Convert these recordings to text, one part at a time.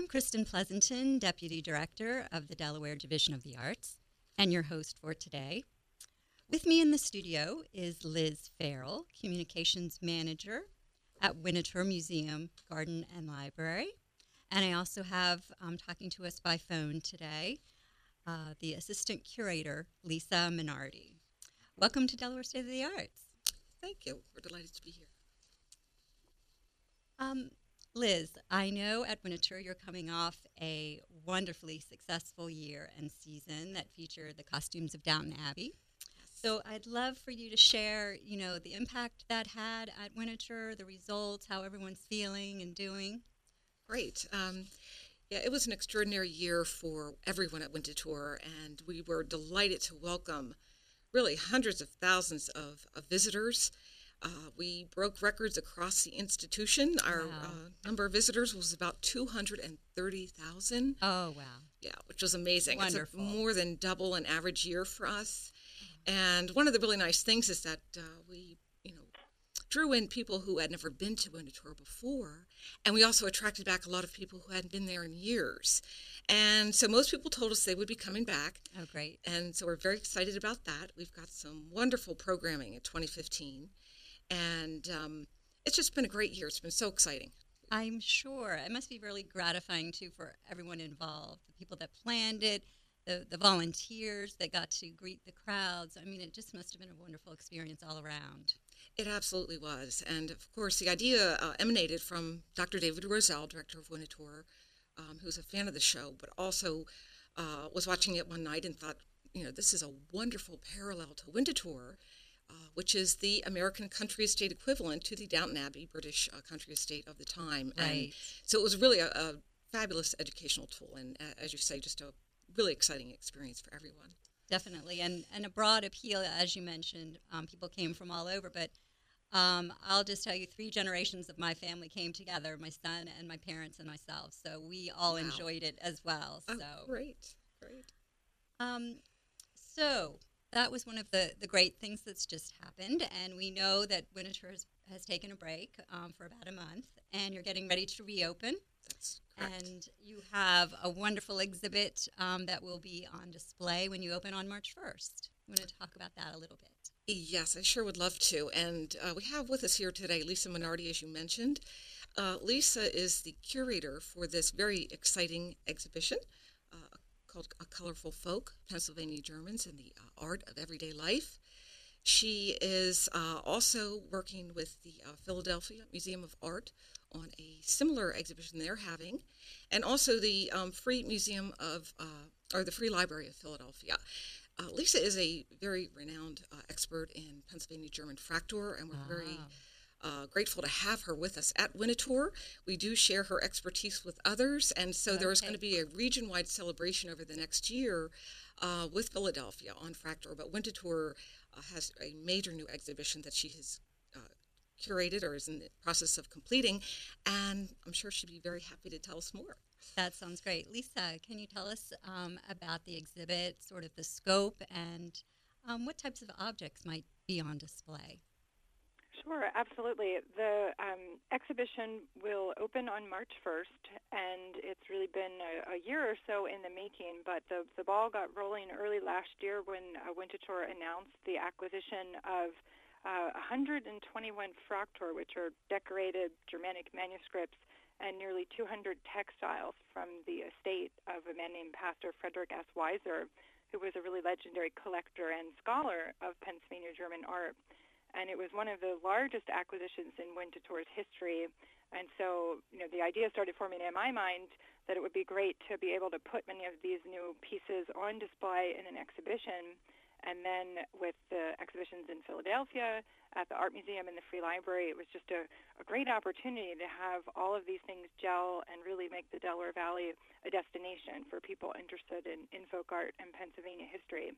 I'm Kristen Pleasanton, Deputy Director of the Delaware Division of the Arts, and your host for today. With me in the studio is Liz Farrell, Communications Manager at Winterthur Museum, Garden and Library. And I also have um, talking to us by phone today uh, the Assistant Curator, Lisa Minardi. Welcome to Delaware State of the Arts. Thank you. We're delighted to be here. Um, Liz, I know at Winterthur you're coming off a wonderfully successful year and season that featured the costumes of Downton Abbey. So I'd love for you to share, you know, the impact that had at Winterthur, the results, how everyone's feeling and doing. Great. Um, yeah, it was an extraordinary year for everyone at Winterthur, and we were delighted to welcome really hundreds of thousands of, of visitors. Uh, we broke records across the institution. Our wow. uh, number of visitors was about 230,000. Oh, wow. Yeah, which was amazing. Wonderful. It's more than double an average year for us. And one of the really nice things is that uh, we, you know, drew in people who had never been to Winterthur before, and we also attracted back a lot of people who hadn't been there in years. And so most people told us they would be coming back. Oh, great. And so we're very excited about that. We've got some wonderful programming in 2015. And um, it's just been a great year. It's been so exciting. I'm sure. It must be really gratifying, too, for everyone involved the people that planned it, the, the volunteers that got to greet the crowds. I mean, it just must have been a wonderful experience all around. It absolutely was. And of course, the idea uh, emanated from Dr. David Roselle, director of Winterthur, um, who's a fan of the show, but also uh, was watching it one night and thought, you know, this is a wonderful parallel to Winterthur, uh, which is the American country estate equivalent to the Downton Abbey British uh, country estate of the time. Right. And so it was really a, a fabulous educational tool, and uh, as you say, just a really exciting experience for everyone. Definitely, and and a broad appeal, as you mentioned. Um, people came from all over, but um, I'll just tell you, three generations of my family came together: my son and my parents and myself. So we all wow. enjoyed it as well. Oh, so great, great. Um, so that was one of the the great things that's just happened, and we know that Winterthur has, has taken a break um, for about a month, and you're getting ready to reopen. That's correct. And you have a wonderful exhibit um, that will be on display when you open on March 1st. You want to talk about that a little bit? Yes, I sure would love to. And uh, we have with us here today Lisa Minardi, as you mentioned. Uh, Lisa is the curator for this very exciting exhibition uh, called A Colorful Folk Pennsylvania Germans and the uh, Art of Everyday Life. She is uh, also working with the uh, Philadelphia Museum of Art on a similar exhibition they're having, and also the um, Free Museum of, or the Free Library of Philadelphia. Uh, Lisa is a very renowned uh, expert in Pennsylvania German Fraktur, and we're ah. very uh, grateful to have her with us at Winterthur. We do share her expertise with others, and so okay. there's going to be a region wide celebration over the next year uh, with Philadelphia on Fraktur. But Winterthur uh, has a major new exhibition that she has uh, curated or is in the process of completing, and I'm sure she'd be very happy to tell us more. That sounds great. Lisa, can you tell us um, about the exhibit, sort of the scope, and um, what types of objects might be on display? Sure, absolutely. The um, exhibition will open on March 1st, and it's really been a, a, year or so in the making, but the, the ball got rolling early last year when uh, Winterthur announced the acquisition of uh, 121 Fraktur, which are decorated Germanic manuscripts and nearly 200 textiles from the estate of a man named Pastor Frederick S. Weiser, who was a really legendary collector and scholar of Pennsylvania German art. And it was one of the largest acquisitions in Winterthur's history. And so, you know, the idea started forming in my mind that it would be great to be able to put many of these new pieces on display in an exhibition and then with the exhibitions in Philadelphia, at the Art Museum, and the Free Library, it was just a, a great opportunity to have all of these things gel and really make the Delaware Valley a destination for people interested in, in folk art and Pennsylvania history.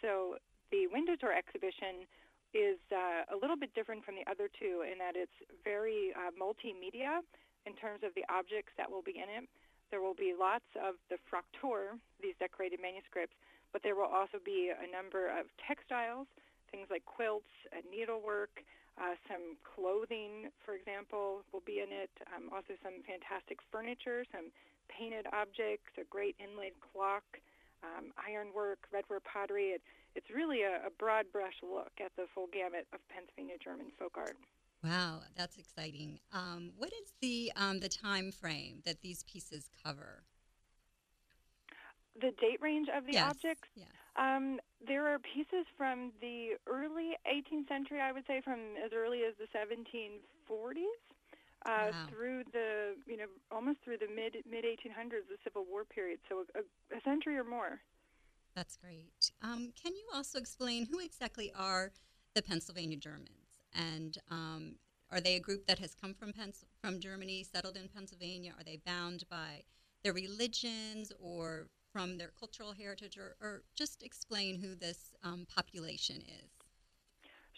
So the Winterthur exhibition is uh, a little bit different from the other two in that it's very uh, multimedia in terms of the objects that will be in it. There will be lots of the Fraktur, these decorated manuscripts, but there will also be a number of textiles, things like quilts and needlework, Uh, some clothing, for example, will be in it. Um, also, some fantastic furniture, some painted objects, a great inlaid clock, um, ironwork, redware pottery. It, it's really a, a broad brush look at the full gamut of Pennsylvania German folk art. Wow, that's exciting. Um, what is the um, the time frame that these pieces cover? The date range of the yes. objects? Yes. Um, there are pieces from the early 18th century, I would say, from as early as the 1740s. Uh, Wow. through the you know almost through the mid mid 1800s, the Civil War period, so a, a century or more. That's great. Um, can you also explain who exactly are the Pennsylvania Germans, and um, are they a group that has come from Pens- from Germany, settled in Pennsylvania? Are they bound by their religions or from their cultural heritage, or, or just explain who this um, population is?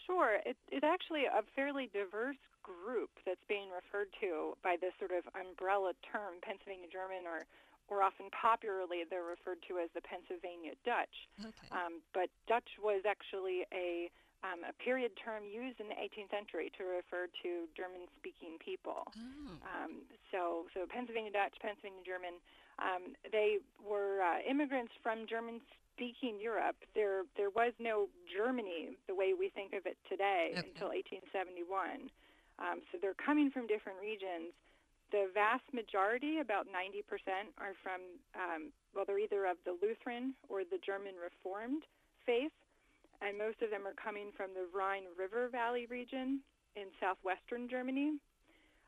Sure, it, it's actually a fairly diverse group that's being referred to by this sort of umbrella term, Pennsylvania German, or or often popularly they're referred to as the Pennsylvania Dutch. Okay. Um, but Dutch was actually a um, a period term used in the 18th century to refer to German-speaking people. oh. Um, so, so Pennsylvania Dutch, Pennsylvania German, um, they were uh, immigrants from German-speaking Europe. There, there was no Germany the way we think of it today Okay. until 1871. Um, so they're coming from different regions. The vast majority, about 90%, are from, um, well, they're either of the Lutheran or the German Reformed faith, and most of them are coming from the Rhine River Valley region in southwestern Germany.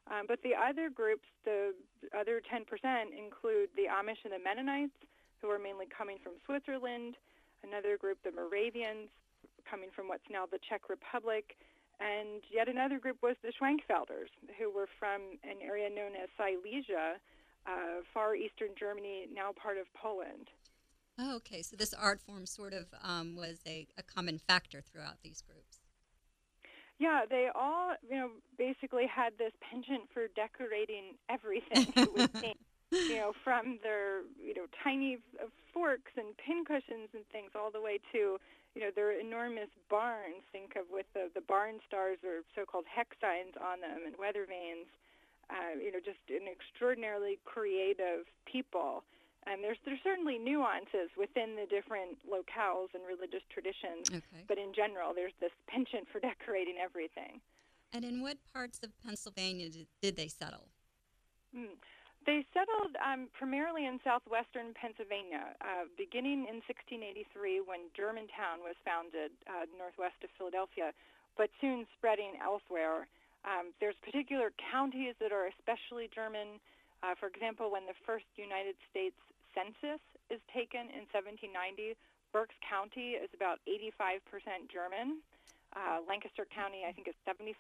Um, but the other groups, the other 10%, include the Amish and the Mennonites, who are mainly coming from Switzerland. Another group, the Moravians, coming from what's now the Czech Republic. And yet another group was the Schwenkfelders, who were from an area known as Silesia, uh, far eastern Germany, now part of Poland. Oh, okay. So this art form sort of um, was a, a common factor throughout these groups. Yeah, they all, you know, basically had this penchant for decorating everything. It would seem, you know, from their, you know, tiny forks and pincushions and things, all the way to, you know, their enormous barns. Think of with the the barn stars or so-called hex signs on them and weather vanes. Uh, you know, just an extraordinarily creative people. And there's there's certainly nuances within the different locales and religious traditions. Okay. But in general, there's this penchant for decorating everything. And in what parts of Pennsylvania did, did they settle? Hmm. They settled um, primarily in southwestern Pennsylvania, uh, beginning in 1683 when Germantown was founded uh, northwest of Philadelphia, but soon spreading elsewhere. Um, there's particular counties that are especially German. Uh, for example, when the first United States Census is taken in 1790, Berks County is about 85% German. Uh, Lancaster County, I think, is 75%.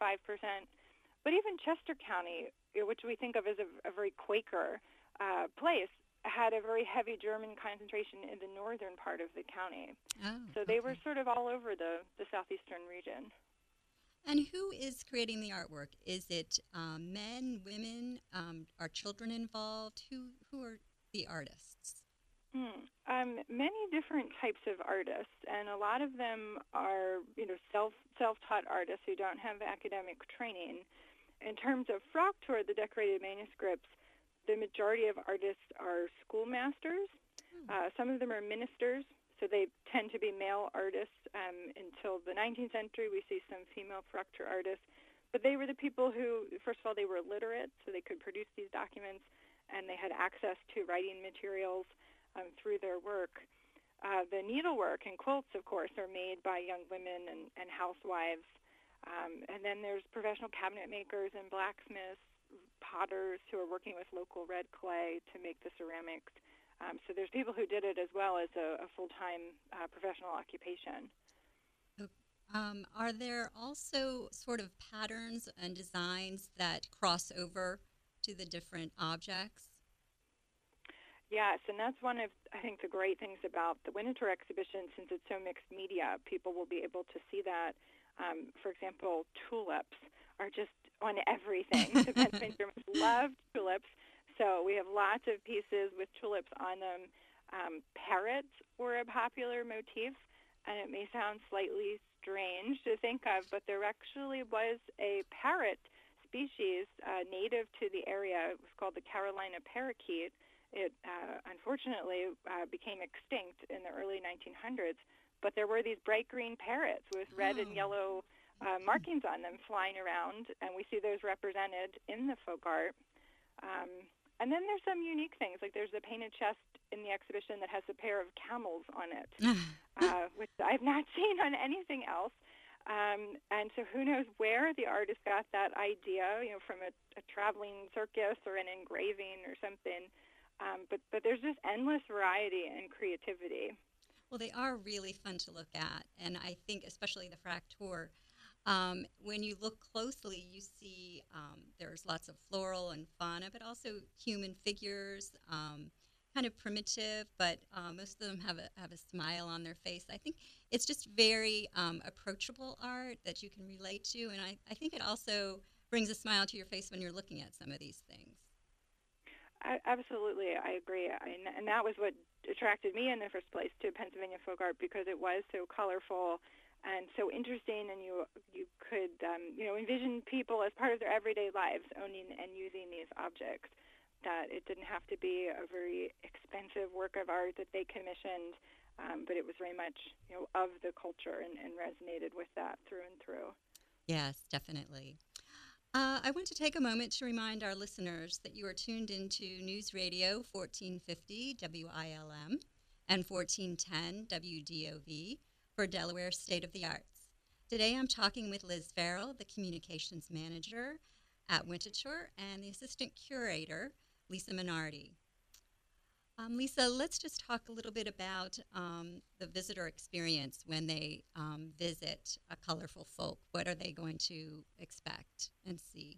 But even Chester County, which we think of as a, a very Quaker uh, place, had a very heavy German concentration in the northern part of the county. Oh, So they were sort of all over the, the southeastern region. And who is creating the artwork? Is it um, men, women? Um, are children involved? Who who are the artists? Hmm. Um, many different types of artists, and a lot of them are, you know, self self taught artists who don't have academic training. In terms of Fraktur, the decorated manuscripts, the majority of artists are schoolmasters. Uh, some of them are ministers, so they tend to be male artists. Um, until the 19th century, we see some female Fraktur artists, but they were the people who, first of all, they were literate, so they could produce these documents, and they had access to writing materials um, through their work. Uh, the needlework and quilts, of course, are made by young women and, and housewives. Um, and then there's professional cabinet makers and blacksmiths, potters who are working with local red clay to make the ceramics. Um, so there's people who did it as well as a, a full-time uh, professional occupation. Um, are there also sort of patterns and designs that cross over to the different objects? Yes, and that's one of I think the great things about the Winter exhibition, since it's so mixed media, people will be able to see that. Um, for example, tulips are just on everything. the Pennsylvania Germans loved tulips, so we have lots of pieces with tulips on them. Um, parrots were a popular motif, and it may sound slightly strange to think of, but there actually was a parrot species uh, native to the area. It was called the Carolina parakeet. It uh, unfortunately uh, became extinct in the early 1900s, but there were these bright green parrots with red oh. and yellow uh, markings on them flying around, and we see those represented in the folk art. Um, and then there's some unique things, like there's a painted chest in the exhibition that has a pair of camels on it, uh, which I've not seen on anything else. Um, and so who knows where the artist got that idea, you know, from a, a traveling circus or an engraving or something. Um, but, but there's just endless variety and creativity. Well, they are really fun to look at. And I think, especially the Fraktur, um, when you look closely, you see um, there's lots of floral and fauna, but also human figures, um, kind of primitive, but uh, most of them have a, have a smile on their face. I think it's just very um, approachable art that you can relate to, and I, I think it also brings a smile to your face when you're looking at some of these things. I, absolutely, I agree, I, and that was what attracted me in the first place to Pennsylvania folk art because it was so colorful and so interesting, and you you could um, you know envision people as part of their everyday lives owning and using these objects. That it didn't have to be a very expensive work of art that they commissioned, um, but it was very much you know of the culture and, and resonated with that through and through. Yes, definitely. Uh, I want to take a moment to remind our listeners that you are tuned into News Radio 1450 WILM and 1410 WDOV for Delaware State of the Arts. Today I'm talking with Liz Farrell, the Communications Manager at Winterthur, and the Assistant Curator, Lisa Minardi. Um, Lisa, let's just talk a little bit about um, the visitor experience when they um, visit a colorful folk. What are they going to expect and see?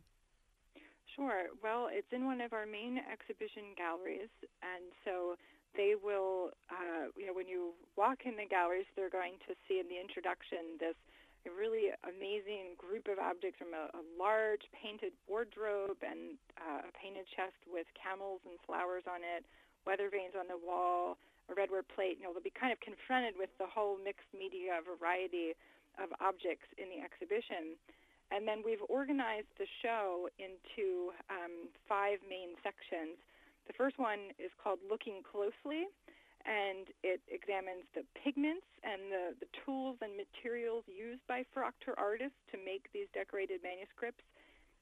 Sure. Well, it's in one of our main exhibition galleries, and so they will, uh, you know, when you walk in the galleries, they're going to see in the introduction this really amazing group of objects from a, a large painted wardrobe and uh, a painted chest with camels and flowers on it, weather vanes on the wall, a redware plate. You know, they'll be kind of confronted with the whole mixed media variety of objects in the exhibition. And then we've organized the show into um, five main sections. The first one is called Looking Closely, and it examines the pigments and the, the tools and materials used by Fraktur artists to make these decorated manuscripts.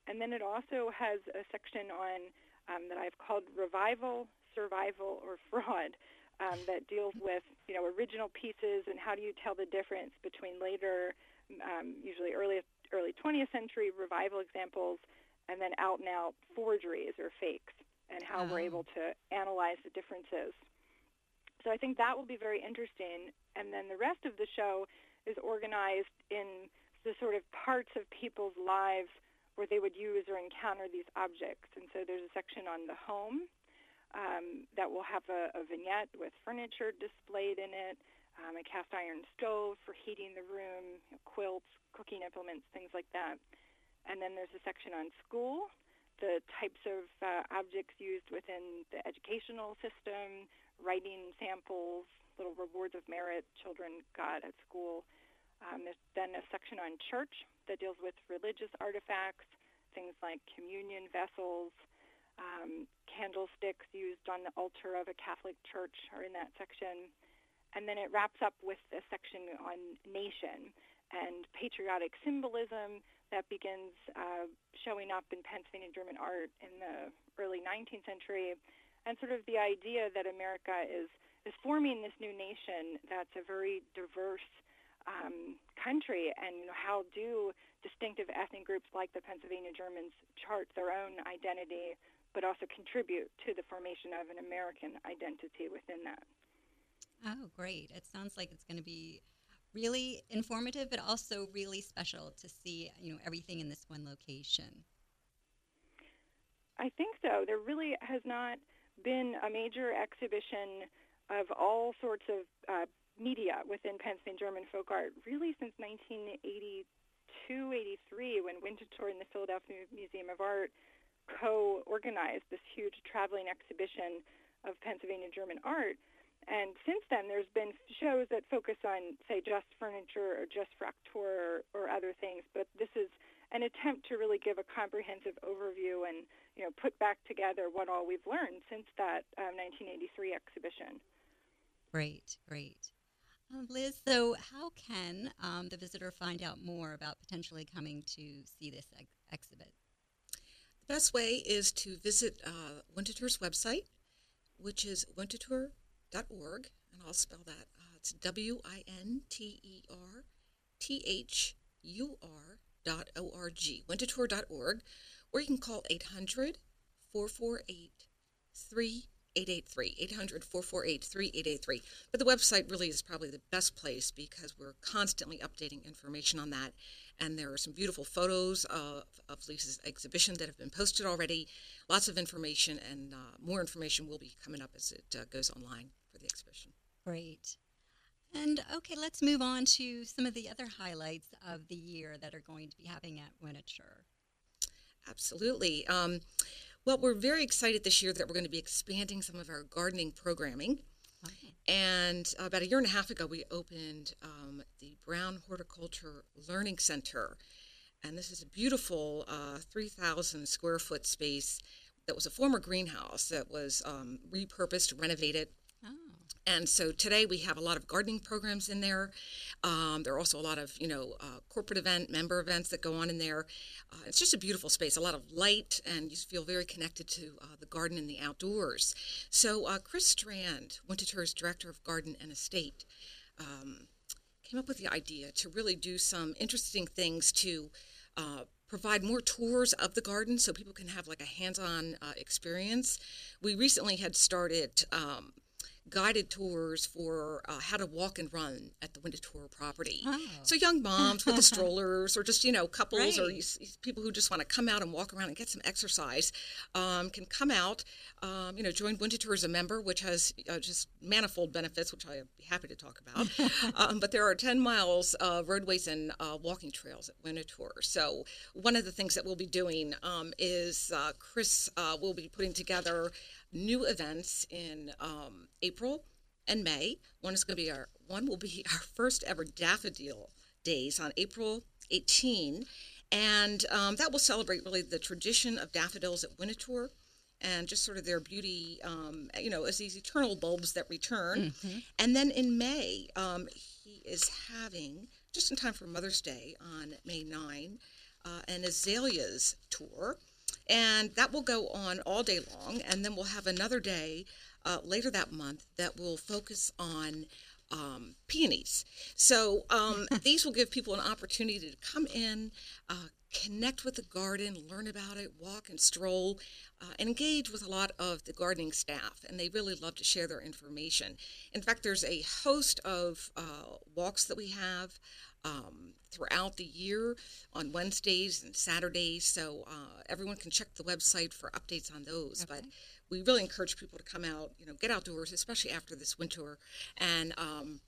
And then it also has a section on um, that I've called Revival, Survival, or Fraud. Um, that deals with you know original pieces and how do you tell the difference between later, um, usually early early 20th century revival examples, and then out and out forgeries or fakes and how we're able to analyze the differences. So I think that will be very interesting. And then the rest of the show is organized in the sort of parts of people's lives where they would use or encounter these objects. And so there's a section on the home um, that will have a, a vignette with furniture displayed in it, um, a cast iron stove for heating the room, quilts, cooking implements, things like that. And then there's a section on school the types of uh, objects used within the educational system, writing samples, little rewards of merit children got at school. Um, there's then a section on church that deals with religious artifacts, things like communion vessels, um, candlesticks used on the altar of a Catholic church are in that section. And then it wraps up with a section on nation and patriotic symbolism that begins uh, showing up in Pennsylvania German art in the early 19th century, and sort of the idea that America is is forming this new nation that's a very diverse um, country, and you know, how do distinctive ethnic groups like the Pennsylvania Germans chart their own identity, but also contribute to the formation of an American identity within that. Oh, great! It sounds like it's going to be really informative, but also really special to see you know everything in this one location. I think so. There really has not been a major exhibition of all sorts of uh, media within Pennsylvania German folk art really since 1982, 83, when Winterthur and the Philadelphia Museum of Art co-organized this huge traveling exhibition of Pennsylvania German art. And since then, there's been shows that focus on, say, just furniture or just Fraktur or, or other things. But this is an attempt to really give a comprehensive overview and you know put back together what all we've learned since that um, 1983 exhibition. Great, great. Uh, Liz, so how can um, the visitor find out more about potentially coming to see this ex- exhibit? Best way is to visit uh, website, which is winterthur.org, and I'll spell that. Uh, it's W I N T E R T H U R dot O R G, winterthur.org, or you can call 800 448 3883, 800 448 3883. But the website really is probably the best place because we're constantly updating information on that. And there are some beautiful photos of, of Lisa's exhibition that have been posted already. Lots of information, and uh, more information will be coming up as it uh, goes online for the exhibition. Great. And okay, let's move on to some of the other highlights of the year that are going to be happening at Winterthur. Absolutely. Um, well, we're very excited this year that we're going to be expanding some of our gardening programming. Okay. And about a year and a half ago, we opened um, the Brown Horticulture Learning Center. And this is a beautiful uh, 3,000 square foot space that was a former greenhouse that was um, repurposed, renovated, and so today we have a lot of gardening programs in there. Um, there are also a lot of you know uh, corporate event member events that go on in there. Uh, it's just a beautiful space, a lot of light, and you feel very connected to uh, the garden and the outdoors. So uh, Chris Strand, Winterthur's director of garden and estate, um, came up with the idea to really do some interesting things to. Uh, provide more tours of the garden so people can have like a hands-on uh, experience. We recently had started um, guided tours for uh, how to walk and run at the Winterthur property. Oh. So young moms with the strollers, or just you know couples, or Right. you people who just want to come out and walk around and get some exercise, um, can come out. Um, you know, join Winterthur as a member, which has uh, just manifold benefits, which I'd be happy to talk about. um, but there are 10 miles of roadways and uh, walking trails at Winterthur. So one of the things that we'll be doing um, is uh, Chris uh, will be putting together new events in um, April and May. One is going to be our one will be our first ever daffodil days on April 18, and um, that will celebrate really the tradition of daffodils at Winterthur and just sort of their beauty, um, you know, as these eternal bulbs that return. And then in May, um, he is having just in time for Mother's Day on May 9 uh, an azaleas tour and that will go on all day long. And then we'll have another day uh, later that month that will focus on um, peonies. So um, these will give people an opportunity to come in, uh, connect with the garden, learn about it, walk and stroll, uh, and engage with a lot of the gardening staff. And they really love to share their information. In fact, there's a host of uh, walks that we have um, throughout the year on Wednesdays and Saturdays. So uh, everyone can check the website for updates on those. But we really encourage people to come out, you know, get outdoors, especially after this winter, and um,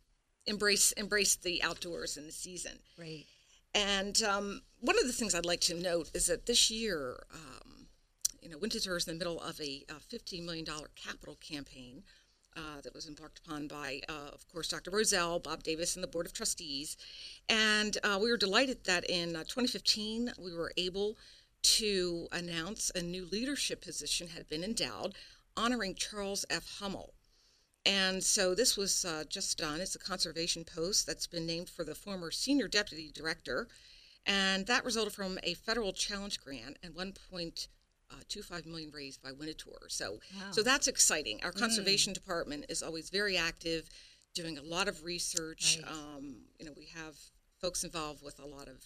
embrace embrace the outdoors and the season. great. And um, one of the things I'd like to note is that this year, um, you know, Winterthur is in the middle of a, uh $15 million capital campaign uh, that was embarked upon by, uh, of course, Dr. Roselle, Bob Davis, and the Board of Trustees. And uh, we were delighted that in uh, 2015 we were able to announce a new leadership position had been endowed, honoring Charles F. Hummel. And so this was uh, just done. It's a conservation post that's been named for the former senior deputy director. And that resulted from a federal challenge grant and 1.25 million raised by Winterthur. So, Wow. so that's exciting. Our conservation department is always very active, doing a lot of research. Right. Um, you know, we have folks involved with a lot of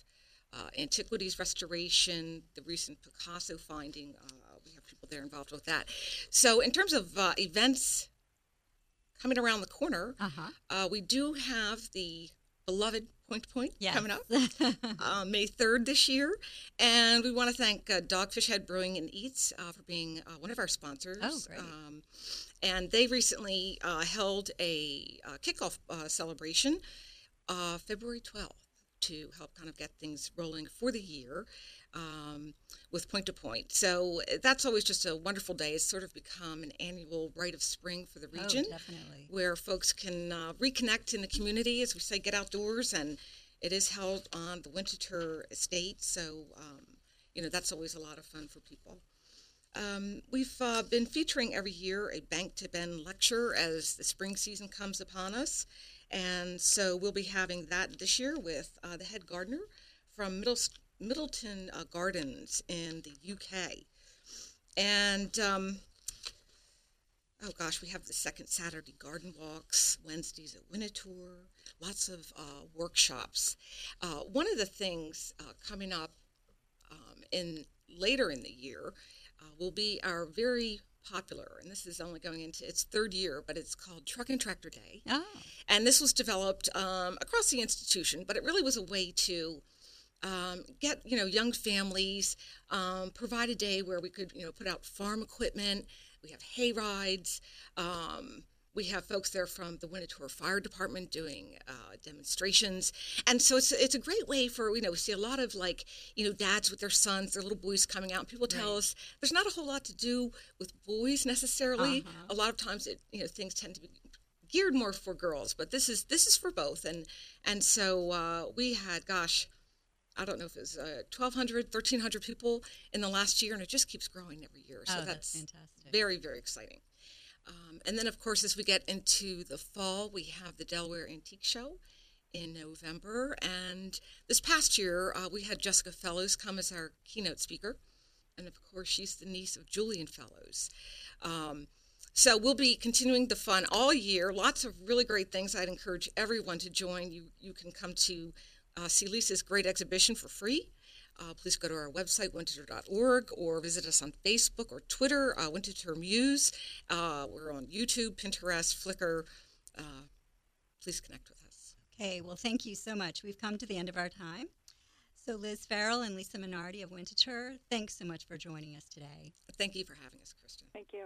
uh, antiquities restoration, the recent Picasso finding. Uh, we have people there involved with that. So, in terms of uh, events coming around the corner, Uh huh. uh, we do have the beloved Point to Point Yes. coming up uh, May 3rd this year. And we want to thank uh, Dogfish Head Brewing and Eats uh, for being uh, one of our sponsors. Oh, great. Um, and they recently uh, held a uh, kickoff uh, celebration uh, February 12th to help kind of get things rolling for the year. um, with Point to Point. So uh, that's always just a wonderful day. It's sort of become an annual rite of spring for the region, Oh, where folks can uh, reconnect in the community, as we say, get outdoors, and it is held on the Winterthur Estate. So um, you know that's always a lot of fun for people. Um, we've uh, been featuring every year a bank to bend lecture as the spring season comes upon us. And so we'll be having that this year with uh, the head gardener from Middle, Middleton uh, Gardens in the UK. And um, oh gosh, we have the second Saturday garden walks, Wednesdays at Winterthur, lots of uh, workshops. Uh, one of the things uh, coming up um, in later in the year uh, will be our very popular, and this is only going into its third year, but it's called Truck and Tractor Day. Oh, And this was developed um, across the institution, but it really was a way to um, get you know young families, um, provide a day where we could you know put out farm equipment. We have hay rides. Um, we have folks there from the Winterthur Fire Department doing uh, demonstrations, and so it's it's a great way for you know we see a lot of like you know dads with their sons, their little boys coming out. And people tell Right. us there's not a whole lot to do with boys necessarily. Uh-huh. A lot of times it you know things tend to be geared more for girls, but this is this is for both. And and so uh, we had, gosh, I don't know if it was uh, 1,200, 1,300 people in the last year, and it just keeps growing every year. So oh, that's, that's fantastic. very very exciting. Um, and then of course, as we get into the fall, we have the Delaware Antique Show in November. And this past year, uh, we had Jessica Fellowes come as our keynote speaker. And of course, she's the niece of Julian Fellowes. Um, so we'll be continuing the fun all year. Lots of really great things. I'd encourage everyone to join. You you can come to uh, see Lisa's great exhibition for free. Uh, please go to our website, winterthur.org, or visit us on Facebook or Twitter, uh, Winterthur Muse. Uh, we're on YouTube, Pinterest, Flickr. Uh, please connect with us. Okay, well, thank you so much. We've come to the end of our time. So, Liz Farrell and Lisa Minardi of Winterthur, thanks so much for joining us today. Thank you for having us, Kristen. Thank you.